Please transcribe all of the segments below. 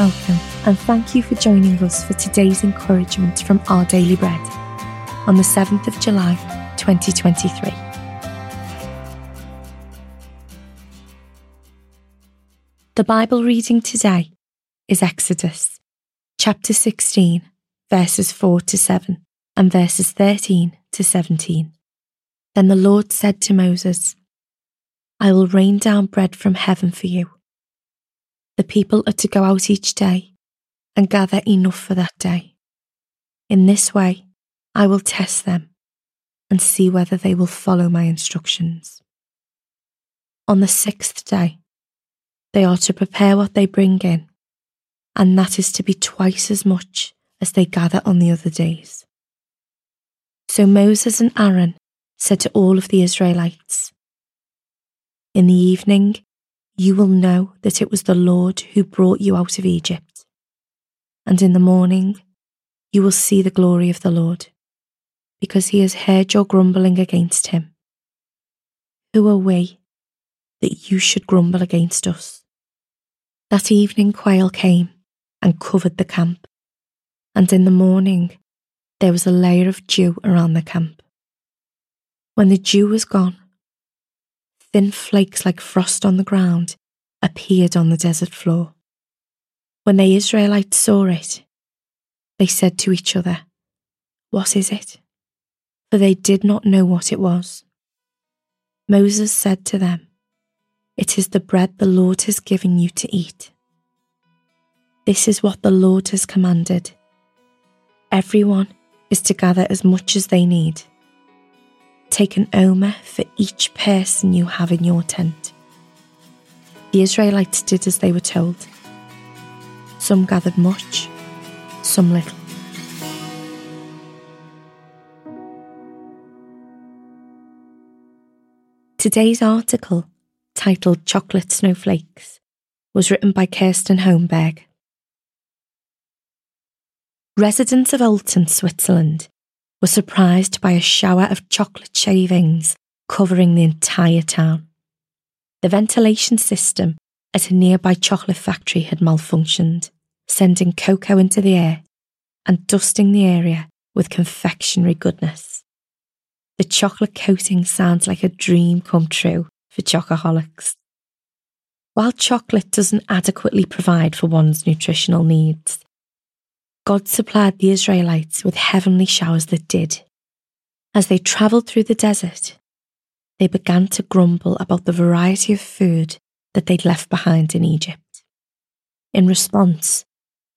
welcome and thank you for joining us for today's encouragement from Our Daily Bread on the 7th of July 2023. The Bible reading today is Exodus chapter 16, verses 4 to 7 and verses 13 to 17. Then the Lord said to Moses, I will rain down bread from heaven for you. The people are to go out each day and gather enough for that day. In this way, I will test them and see whether they will follow my instructions. On the sixth day, they are to prepare what they bring in, and that is to be twice as much as they gather on the other days. So Moses and Aaron said to all of the Israelites, in the evening, you will know that it was the Lord who brought you out of Egypt. And in the morning, you will see the glory of the Lord, because he has heard your grumbling against him. Who are we that you should grumble against us? That evening, quail came and covered the camp, and in the morning, there was a layer of dew around the camp. When the dew was gone, thin flakes like frost on the ground appeared on the desert floor. When the Israelites saw it, they said to each other, What is it? For they did not know what it was. Moses said to them, It is the bread the Lord has given you to eat. This is what the Lord has commanded. Everyone is to gather as much as they need Take an omer for each person you have in your tent. The Israelites did as they were told. Some gathered much, some little. Today's article, titled Chocolate Snowflakes, was written by Kirsten Holmberg. Residents of Olten, Switzerland, were surprised by a shower of chocolate shavings covering the entire town. The ventilation system at a nearby chocolate factory had malfunctioned, sending cocoa into the air and dusting the area with confectionery goodness. The chocolate coating sounds like a dream come true for chocoholics. While chocolate doesn't adequately provide for one's nutritional needs, God supplied the Israelites with heavenly showers that did. As they travelled through the desert, they began to grumble about the variety of food that they'd left behind in Egypt. In response,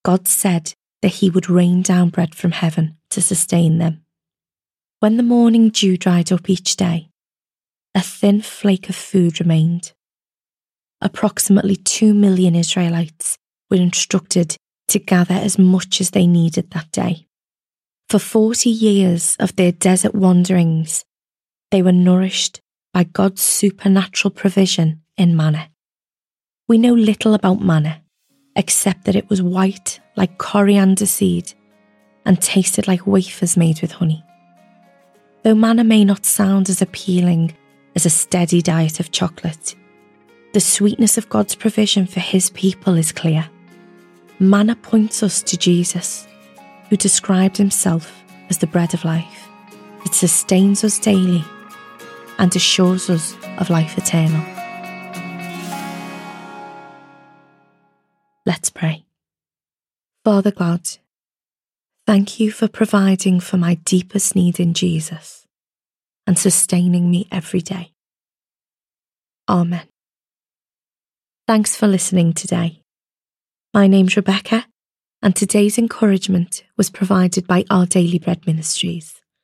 God said that He would rain down bread from heaven to sustain them. When the morning dew dried up each day, a thin flake of food remained. Approximately two million Israelites were instructed to gather as much as they needed that day. For 40 years of their desert wanderings, they were nourished by God's supernatural provision in manna. We know little about manna, except that it was white like coriander seed and tasted like wafers made with honey. Though manna may not sound as appealing as a steady diet of chocolate, the sweetness of God's provision for his people is clear manna points us to Jesus, who described himself as the bread of life that sustains us daily and assures us of life eternal. Let's pray. Father God, thank you for providing for my deepest need in Jesus and sustaining me every day. Amen. Thanks for listening today. My name's Rebecca, and today's encouragement was provided by Our Daily Bread Ministries.